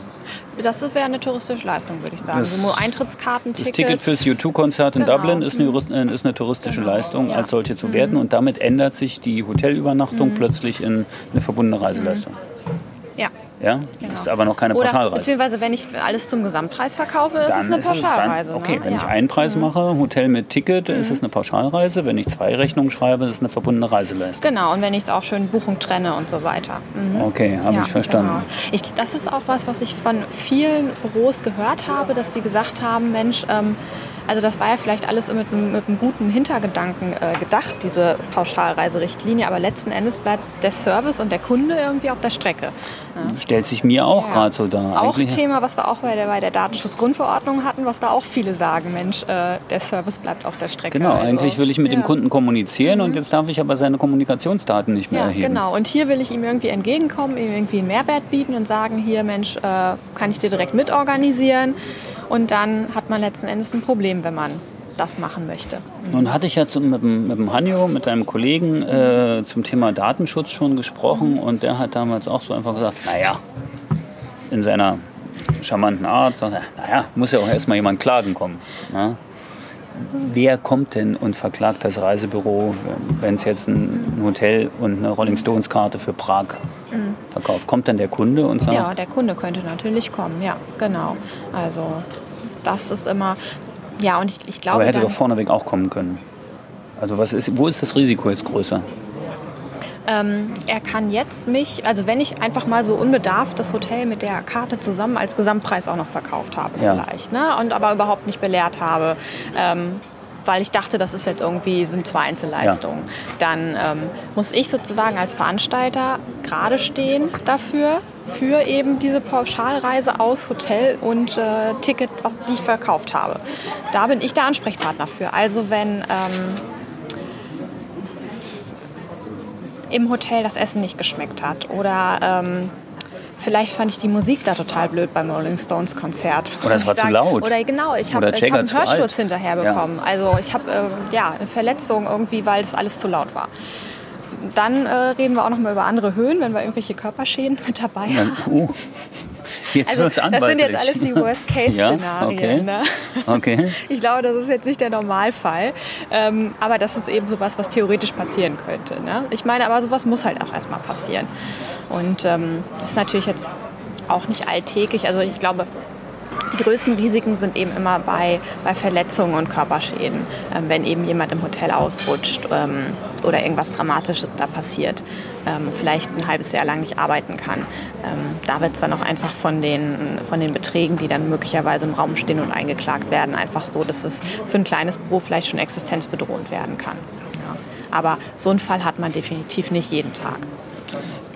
Das wäre eine touristische Leistung, würde ich sagen. Das, so Eintrittskarten, Das Ticket fürs U2-Konzert in genau. Dublin ist eine, mhm. ist eine touristische genau. Leistung, ja. als solche zu mhm. werten. Und damit ändert sich die Hotelübernachtung plötzlich in eine verbundene Reiseleistung. Ja. Ja, genau. ist aber noch keine Pauschalreise. Oder, beziehungsweise wenn ich alles zum Gesamtpreis verkaufe, ist es eine Pauschalreise. Dann, okay, ne? wenn ja. ich einen Preis mhm. mache, Hotel mit Ticket, mhm. ist es eine Pauschalreise. Wenn ich zwei Rechnungen schreibe, ist es eine verbundene Reiseleistung. Genau, und wenn ich es auch schön Buchung trenne und so weiter. Mhm. Okay, habe ja, ich verstanden. Genau. Ich, das ist auch was, was ich von vielen Büros gehört habe, dass sie gesagt haben, Mensch, ähm, also das war ja vielleicht alles mit, mit einem guten Hintergedanken äh, gedacht, diese Pauschalreiserichtlinie, aber letzten Endes bleibt der Service und der Kunde irgendwie auf der Strecke. Ja. Stellt sich mir auch ja. gerade so dar. Auch ein Thema, was wir auch bei der, bei der Datenschutzgrundverordnung hatten, was da auch viele sagen, Mensch, äh, der Service bleibt auf der Strecke. Genau, also. eigentlich will ich mit ja. dem Kunden kommunizieren mhm. und jetzt darf ich aber seine Kommunikationsdaten nicht mehr ja, erheben. Genau, und hier will ich ihm irgendwie entgegenkommen, ihm irgendwie einen Mehrwert bieten und sagen, hier Mensch, äh, kann ich dir direkt mitorganisieren. Und dann hat man letzten Endes ein Problem, wenn man das machen möchte. Nun hatte ich ja zum, mit, dem, mit dem Hanjo, mit einem Kollegen, äh, zum Thema Datenschutz schon gesprochen und der hat damals auch so einfach gesagt, naja, in seiner charmanten Art, sagt er, naja, muss ja auch erstmal jemand klagen kommen. Na? Wer kommt denn und verklagt das Reisebüro, wenn es jetzt ein Hotel und eine Rolling Stones Karte für Prag mhm. verkauft? Kommt dann der Kunde und sagt? Ja, der Kunde könnte natürlich kommen, ja, genau. Also das ist immer, ja, und ich, ich glaube. Aber er hätte doch vorneweg auch kommen können. Also was ist, wo ist das Risiko jetzt größer? Ähm, er kann jetzt mich, also wenn ich einfach mal so unbedarft das Hotel mit der Karte zusammen als Gesamtpreis auch noch verkauft habe ja. vielleicht, ne? und aber überhaupt nicht belehrt habe, ähm, weil ich dachte, das ist jetzt irgendwie so zwei Einzelleistungen, ja. dann ähm, muss ich sozusagen als Veranstalter gerade stehen dafür, für eben diese Pauschalreise aus Hotel und äh, Ticket, was die ich verkauft habe. Da bin ich der Ansprechpartner für. Also wenn ähm, im Hotel das Essen nicht geschmeckt hat oder ähm, Vielleicht fand ich die Musik da total blöd beim Rolling Stones Konzert. Oder es war sag, zu laut. Oder genau, ich habe hab einen Hörsturz hinterher bekommen. Ja. Also ich habe äh, ja, eine Verletzung irgendwie, weil es alles zu laut war. Dann äh, reden wir auch noch mal über andere Höhen, wenn wir irgendwelche Körperschäden mit dabei haben. Uh. Jetzt also, wird's Das sind jetzt alles die Worst-Case-Szenarien. ja? okay. Ne? okay. Ich glaube, das ist jetzt nicht der Normalfall. Ähm, aber das ist eben sowas, was theoretisch passieren könnte. Ne? Ich meine, aber sowas muss halt auch erstmal passieren. Und ähm, ist natürlich jetzt auch nicht alltäglich. Also ich glaube, die größten Risiken sind eben immer bei, bei Verletzungen und Körperschäden, ähm, wenn eben jemand im Hotel ausrutscht ähm, oder irgendwas Dramatisches da passiert, ähm, vielleicht ein halbes Jahr lang nicht arbeiten kann. Ähm, da wird es dann auch einfach von den, von den Beträgen, die dann möglicherweise im Raum stehen und eingeklagt werden, einfach so, dass es für ein kleines Büro vielleicht schon existenzbedrohend werden kann. Aber so einen Fall hat man definitiv nicht jeden Tag.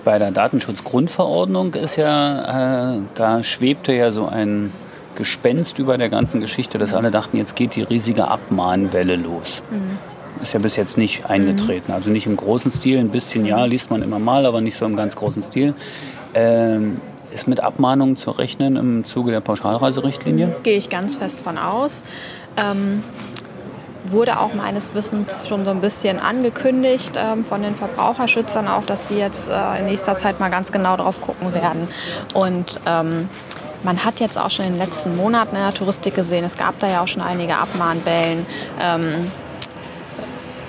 Bei der Datenschutzgrundverordnung ist ja, äh, da schwebte ja so ein Gespenst über der ganzen Geschichte, dass alle dachten, jetzt geht die riesige Abmahnwelle los. Mhm. Ist ja bis jetzt nicht eingetreten. Mhm. Also nicht im großen Stil, ein bisschen ja, liest man immer mal, aber nicht so im ganz großen Stil. Ähm, ist mit Abmahnungen zu rechnen im Zuge der Pauschalreiserichtlinie? Gehe ich ganz fest von aus. Ähm, wurde auch meines Wissens schon so ein bisschen angekündigt ähm, von den Verbraucherschützern auch, dass die jetzt äh, in nächster Zeit mal ganz genau drauf gucken werden. Und ähm, man hat jetzt auch schon in den letzten Monaten in der Touristik gesehen, es gab da ja auch schon einige Abmahnwellen. Ähm,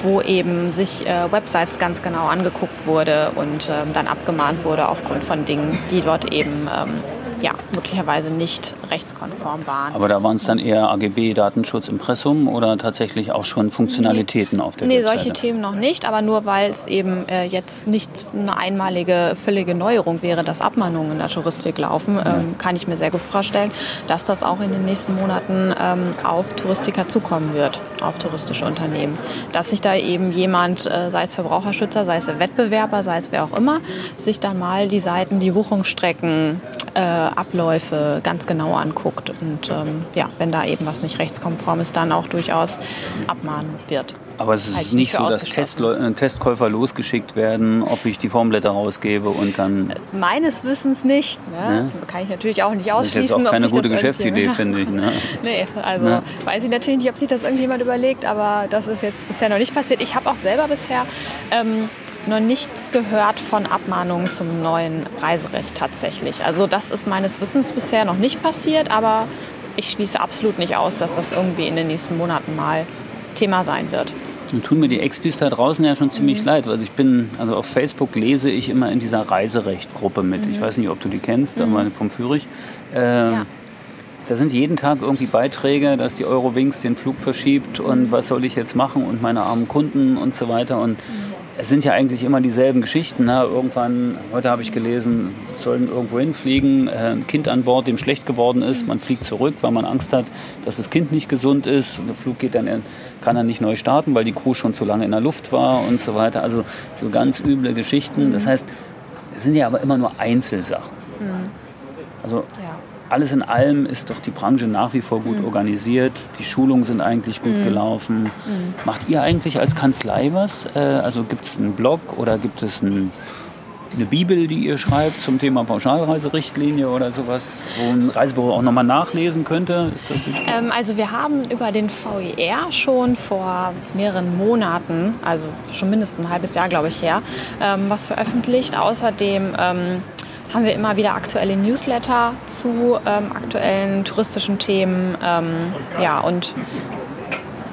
wo eben sich äh, Websites ganz genau angeguckt wurde und ähm, dann abgemahnt wurde aufgrund von Dingen, die dort eben ähm, ja, möglicherweise nicht rechtskonform waren. Aber da waren es dann eher AGB, Datenschutz, Impressum oder tatsächlich auch schon Funktionalitäten nee, auf der nee, Webseite? Nee, solche Themen noch nicht, aber nur weil es eben äh, jetzt nicht eine einmalige, völlige Neuerung wäre, dass Abmahnungen in der Touristik laufen, ähm, kann ich mir sehr gut vorstellen, dass das auch in den nächsten Monaten ähm, auf Touristiker zukommen wird, auf touristische Unternehmen. Dass sich da eben jemand, äh, sei es Verbraucherschützer, sei es Wettbewerber, sei es wer auch immer, sich dann mal die Seiten, die Buchungsstrecken, äh, Abläufe ganz genau anguckt und ähm, ja, wenn da eben was nicht rechtskonform ist, dann auch durchaus abmahnen wird. Aber es ist nicht so, dass Testleu äh, Testkäufer losgeschickt werden, ob ich die Formblätter rausgebe und dann. Äh, meines Wissens nicht. Ne? Ja? Das kann ich natürlich auch nicht ausschließen. Das ist jetzt auch keine gute Geschäftsidee, finde ich. Ne? nee, also ja. weiß ich natürlich nicht, ob sich das irgendjemand überlegt, aber das ist jetzt bisher noch nicht passiert. Ich habe auch selber bisher ähm, noch nichts gehört von Abmahnungen zum neuen Reiserecht tatsächlich. Also das ist meines Wissens bisher noch nicht passiert, aber ich schließe absolut nicht aus, dass das irgendwie in den nächsten Monaten mal Thema sein wird. Nun tun mir die Expis da draußen ja schon ziemlich mhm. leid. Also ich bin, also auf Facebook lese ich immer in dieser Reiserecht-Gruppe mit. Mhm. Ich weiß nicht, ob du die kennst, mhm. aber vom Fürich. Äh, ja. Da sind jeden Tag irgendwie Beiträge, dass die Eurowings den Flug verschiebt und mhm. was soll ich jetzt machen und meine armen Kunden und so weiter. Und mhm es sind ja eigentlich immer dieselben Geschichten. Ne? Irgendwann, heute habe ich gelesen, sollen irgendwo hinfliegen, äh, ein Kind an Bord, dem schlecht geworden ist, man fliegt zurück, weil man Angst hat, dass das Kind nicht gesund ist. Und der Flug geht dann, kann dann nicht neu starten, weil die Crew schon zu lange in der Luft war und so weiter. Also so ganz üble Geschichten. Das heißt, es sind ja aber immer nur Einzelsachen. Mhm. Also ja alles in allem ist doch die Branche nach wie vor gut mhm. organisiert. Die Schulungen sind eigentlich gut mhm. gelaufen. Mhm. Macht ihr eigentlich als Kanzlei was? Äh, also gibt es einen Blog oder gibt es ein, eine Bibel, die ihr schreibt zum Thema Pauschalreiserichtlinie oder sowas, wo ein Reisebüro auch nochmal nachlesen könnte? Ähm, also wir haben über den VIR schon vor mehreren Monaten, also schon mindestens ein halbes Jahr, glaube ich, her, ähm, was veröffentlicht. Außerdem ähm, haben wir immer wieder aktuelle Newsletter zu ähm, aktuellen touristischen Themen. Ähm, ja, und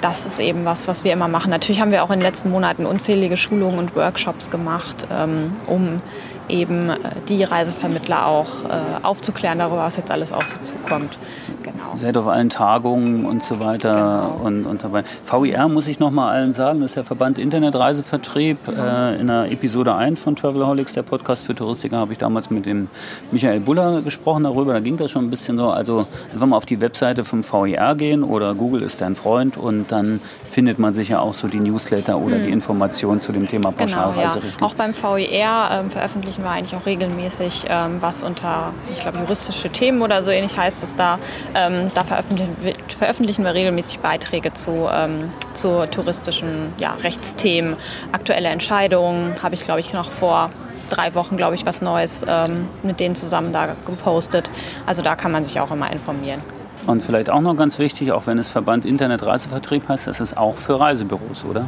das ist eben was, was wir immer machen. Natürlich haben wir auch in den letzten Monaten unzählige Schulungen und Workshops gemacht, ähm, um eben äh, die Reisevermittler auch äh, aufzuklären darüber, was jetzt alles auf sie zukommt. Genau. Seid auf allen Tagungen und so weiter genau. und, und dabei. VIR muss ich noch mal allen sagen, das ist der Verband Internetreisevertrieb. Mhm. Äh, in der Episode 1 von Travelholics, der Podcast für Touristiker, habe ich damals mit dem Michael Buller gesprochen darüber. Da ging das schon ein bisschen so. Also einfach mal auf die Webseite vom VIR gehen oder Google ist dein Freund und dann findet man sicher auch so die Newsletter oder mhm. die Informationen zu dem Thema Pauschalreiserichtlinie. Genau, ja. Auch beim VIR ähm, veröffentlichen wir eigentlich auch regelmäßig ähm, was unter, ich glaube, juristische Themen oder so ähnlich heißt es da. Ähm, da veröffentlichen veröffentlichen wir regelmäßig Beiträge zu, ähm, zu touristischen ja, Rechtsthemen, aktuelle Entscheidungen. Habe ich, glaube ich, noch vor drei Wochen, glaube ich, was Neues ähm, mit denen zusammen da gepostet. Also da kann man sich auch immer informieren. Und vielleicht auch noch ganz wichtig, auch wenn es Verband Internet Reisevertrieb heißt, das ist auch für Reisebüros, oder?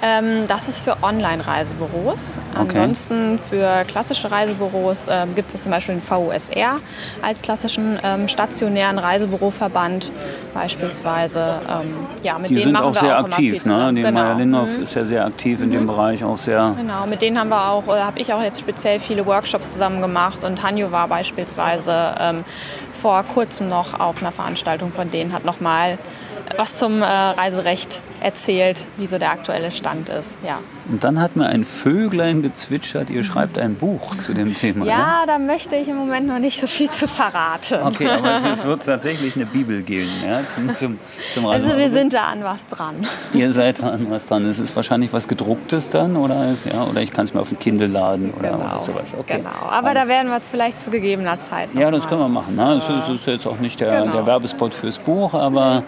Ähm, das ist für Online-Reisebüros. Okay. Ansonsten für klassische Reisebüros ähm, gibt es ja zum Beispiel den VUSR als klassischen ähm, stationären Reisebüroverband beispielsweise. Ähm, ja, mit die denen sind machen auch wir sehr auch aktiv. Ne? Die genau. Maya Lindhoff mhm. ist ja sehr aktiv in mhm. dem Bereich, auch sehr. Genau, mit denen haben wir auch, oder habe ich auch jetzt speziell viele Workshops zusammen gemacht und Hanjo war beispielsweise ähm, vor kurzem noch auf einer Veranstaltung von denen, hat nochmal was zum äh, Reiserecht erzählt, wie so der aktuelle Stand ist. Ja. Und dann hat mir ein Vöglein gezwitschert, ihr schreibt ein Buch zu dem Thema. Ja, ne? da möchte ich im Moment noch nicht so viel zu verraten. Okay, aber es, es wird tatsächlich eine Bibel geben ja, zum, zum, zum Also wir sind da an was dran. Ihr seid da an was dran. Es ist wahrscheinlich was gedrucktes dann oder, ja, oder ich kann es mir auf dem Kindle laden oder, Genau. oder sowas. Okay. genau. Aber da werden wir es vielleicht zu gegebener Zeit Ja, das können wir machen. Ne? Ist, ist jetzt auch nicht der, Genau. der Werbespot fürs Buch, aber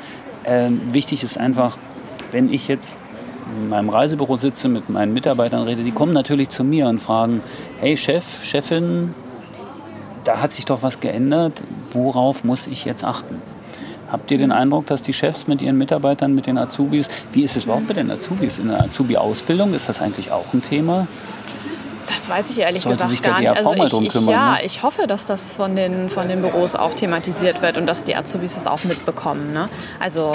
ähm, wichtig ist einfach, wenn ich jetzt in meinem Reisebüro sitze, mit meinen Mitarbeitern rede, die kommen natürlich zu mir und fragen, hey Chef, Chefin, da hat sich doch was geändert, worauf muss ich jetzt achten? Habt ihr den Eindruck, dass die Chefs mit ihren Mitarbeitern, mit den Azubis, wie ist es überhaupt mit den Azubis? In der Azubi-Ausbildung ist das eigentlich auch ein Thema? Weiß ich ehrlich Sollte gesagt gar nicht. Mal ich, ich, kümmern, ja, ne? ich hoffe, dass das von den, von den Büros auch thematisiert wird und dass die Azubis das auch mitbekommen. Ne? Also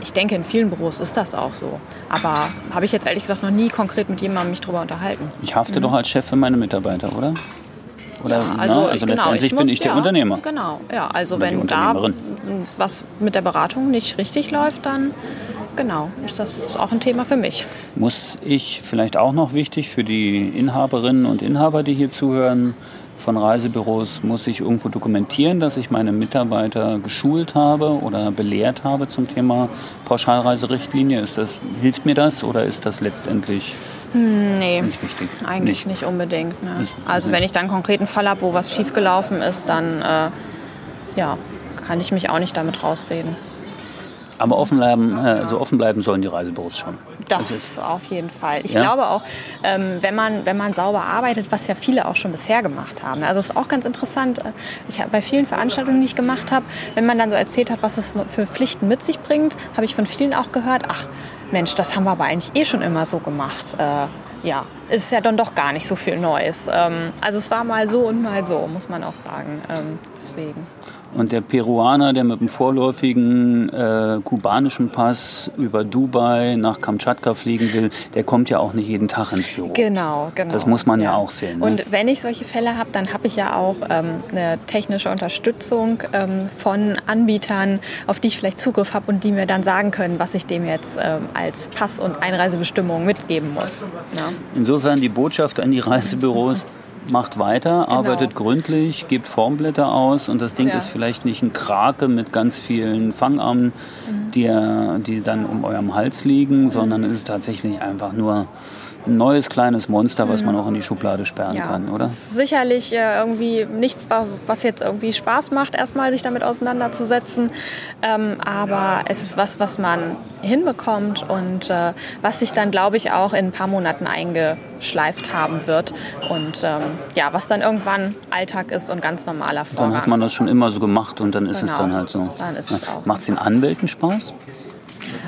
ich denke, in vielen Büros ist das auch so. Aber habe ich jetzt ehrlich gesagt noch nie konkret mit jemandem mich drüber unterhalten. Ich hafte doch als Chef für meine Mitarbeiter, oder? Oder, Ja, na, also, also genau, letztendlich ich bin muss- ich der ja, Unternehmer. Genau, ja. Also Oder wenn da was mit der Beratung nicht richtig läuft, dann genau, ist das auch ein Thema für mich. Muss ich vielleicht auch noch wichtig für die Inhaberinnen und Inhaber, die hier zuhören, von Reisebüros, muss ich irgendwo dokumentieren, dass ich meine Mitarbeiter geschult habe oder belehrt habe zum Thema Pauschalreiserichtlinie? Ist das, hilft mir das oder ist das letztendlich Nee. nicht wichtig? Eigentlich nicht, unbedingt. Ne? Also wenn ich dann einen konkreten Fall habe, wo was schiefgelaufen ist, dann äh, ja, kann ich mich auch nicht damit rausreden. Aber offen bleiben, äh, also offen bleiben sollen die Reisebüros schon. Das auf jeden Fall. Ich Ja? glaube auch, ähm, wenn, man, wenn man sauber arbeitet, was ja viele auch schon bisher gemacht haben. Also es ist auch ganz interessant. äh, Ich habe bei vielen Veranstaltungen, die ich gemacht habe, wenn man dann so erzählt hat, was es für Pflichten mit sich bringt, habe ich von vielen auch gehört, ach Mensch, das haben wir aber eigentlich eh schon immer so gemacht. Äh, ja, ist ja dann doch gar nicht so viel Neues. Ähm, also es war mal so und mal so, muss man auch sagen. Ähm, deswegen. Und der Peruaner, der mit dem vorläufigen äh, kubanischen Pass über Dubai nach Kamtschatka fliegen will, der kommt ja auch nicht jeden Tag ins Büro. Genau, genau. Das muss man ja auch sehen, ne? Und wenn ich solche Fälle habe, dann habe ich ja auch ähm, eine technische Unterstützung ähm, von Anbietern, auf die ich vielleicht Zugriff habe und die mir dann sagen können, was ich dem jetzt ähm, als Pass- und Einreisebestimmung mitgeben muss. Ja. Insofern die Botschaft an die Reisebüros, macht weiter, arbeitet gründlich, gebt Formblätter aus und das Ding Genau. Ja. ist vielleicht nicht ein Krake mit ganz vielen Fangarmen, Mhm. die, die dann um eurem Hals liegen, sondern es ist tatsächlich einfach nur ein neues kleines Monster, was man auch in die Schublade sperren. Ja, kann, oder? Sicherlich äh, irgendwie nichts, wa- was jetzt irgendwie Spaß macht, erstmal sich damit auseinanderzusetzen. Ähm, aber es ist was, was man hinbekommt und äh, was sich dann, glaube ich, auch in ein paar Monaten eingeschleift haben wird. Und ähm, ja, was dann irgendwann Alltag ist und ganz normaler Vorgang. Dann hat man das schon immer so gemacht und dann ist es Genau. dann halt so. Dann ist es auch. Macht es den Anwälten Spaß?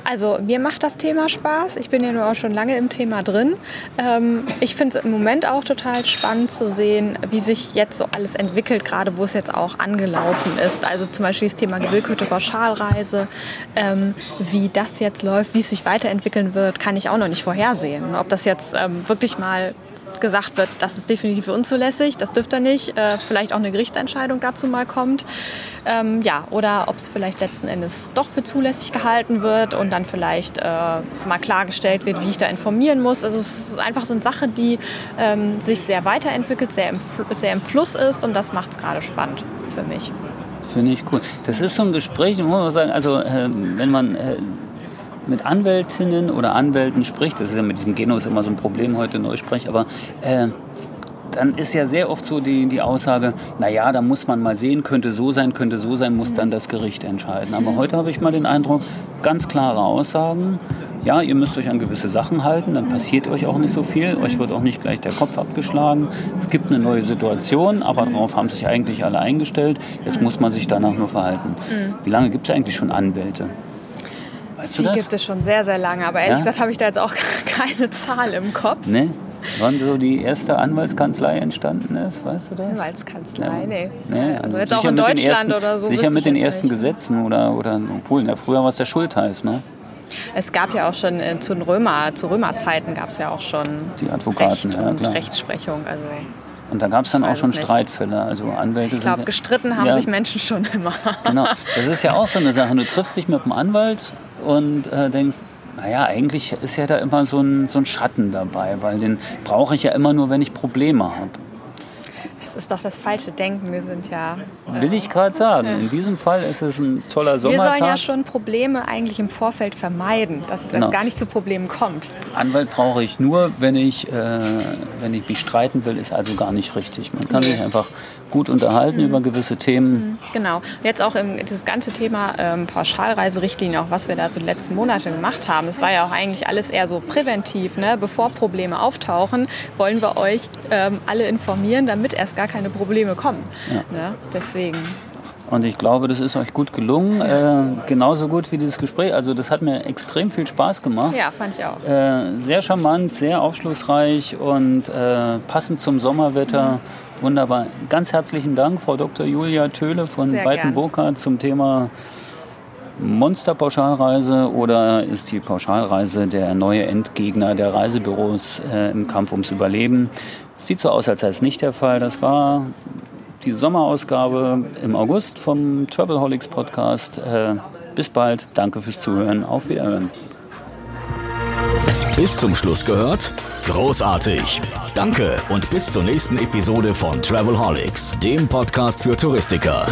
Also mir macht das Thema Spaß. Ich bin ja nur auch schon lange im Thema drin. Ähm, ich finde es im Moment auch total spannend zu sehen, wie sich jetzt so alles entwickelt, gerade wo es jetzt auch angelaufen ist. Also zum Beispiel das Thema gewillkürte Pauschalreise. Ähm, wie das jetzt läuft, wie es sich weiterentwickeln wird, kann ich auch noch nicht vorhersehen. Ob das jetzt ähm, wirklich mal gesagt wird, das ist definitiv unzulässig, das dürfte er nicht, äh, vielleicht auch eine Gerichtsentscheidung dazu mal kommt. Ähm, ja, oder ob es vielleicht letzten Endes doch für zulässig gehalten wird und dann vielleicht äh, mal klargestellt wird, wie ich da informieren muss. Also es ist einfach so eine Sache, die ähm, sich sehr weiterentwickelt, sehr im, sehr im Fluss ist und das macht es gerade spannend für mich. Finde ich cool. Das ist so ein Gespräch, muss man sagen, also äh, wenn man äh, mit Anwältinnen oder Anwälten spricht, das ist ja mit diesem Genus immer so ein Problem heute Neusprech, aber äh, dann ist ja sehr oft so die, die Aussage, naja, da muss man mal sehen, könnte so sein, könnte so sein, muss dann das Gericht entscheiden. Aber heute habe ich mal den Eindruck, ganz klare Aussagen, ja, ihr müsst euch an gewisse Sachen halten, dann passiert euch auch nicht so viel, euch wird auch nicht gleich der Kopf abgeschlagen. Es gibt eine neue Situation, aber darauf haben sich eigentlich alle eingestellt. Jetzt muss man sich danach nur verhalten. Wie lange gibt es eigentlich schon Anwälte? Weißt du Die das? gibt es schon sehr, sehr lange, aber ehrlich Ja? gesagt habe ich da jetzt auch keine Zahl im Kopf. Ne? Wann so die erste Anwaltskanzlei entstanden ist, weißt du das? Anwaltskanzlei, Ja. nee. Nee, also jetzt auch sicher in mit den Deutschland ersten, oder so. Sicher mit den ersten nicht. Gesetzen oder, oder in Polen. Ja, früher war es der Schultheiß, ne? Es gab ja auch schon äh, zu, den Römer, zu Römerzeiten gab es ja auch schon Die Advokaten, Recht ja, und. Rechtsprechung. Also Und da gab es dann auch schon Streitfälle. Also Anwälte Ich glaube, gestritten haben ja, sich Menschen schon immer. Genau. Das ist ja auch so eine Sache. Du triffst dich mit einem Anwalt und äh, denkst, naja, eigentlich ist ja da immer so ein, so ein Schatten dabei, weil den brauche ich ja immer nur, wenn ich Probleme habe ist doch das falsche Denken. Wir sind ja. Will ich gerade sagen. In diesem Fall ist es ein toller Sommertag. Wir sollen ja schon Probleme eigentlich im Vorfeld vermeiden, dass es genau. erst gar nicht zu Problemen kommt. Anwalt brauche ich nur, wenn ich, äh, wenn ich mich streiten will, ist also gar nicht richtig. Man kann sich einfach gut unterhalten mhm. über gewisse Themen. Mhm. Genau. Jetzt auch im, das ganze Thema ähm, Pauschalreiserichtlinie, auch was wir da so die letzten Monate gemacht haben. Es war ja auch eigentlich alles eher so präventiv. Ne? Bevor Probleme auftauchen, wollen wir euch ähm, alle informieren, damit erst gar keine Probleme kommen. Ja. Ne? Deswegen. Und ich glaube, das ist euch gut gelungen. Äh, genauso gut wie dieses Gespräch. Also das hat mir extrem viel Spaß gemacht. Ja, fand ich auch. Äh, sehr charmant, sehr aufschlussreich und äh, passend zum Sommerwetter. Mhm. Wunderbar. Ganz herzlichen Dank, Frau Dr. Julia Töhle von Beiten-Burkhardt zum Thema Monster-Pauschalreise oder ist die Pauschalreise der neue Endgegner der Reisebüros äh, im Kampf ums Überleben? Sieht so aus, als sei es nicht der Fall. Das war die Sommerausgabe im August vom Travelholics Podcast. Äh, bis bald. Danke fürs Zuhören. Auf Wiederhören. Bis zum Schluss gehört? Großartig. Danke und bis zur nächsten Episode von Travelholics, dem Podcast für Touristiker.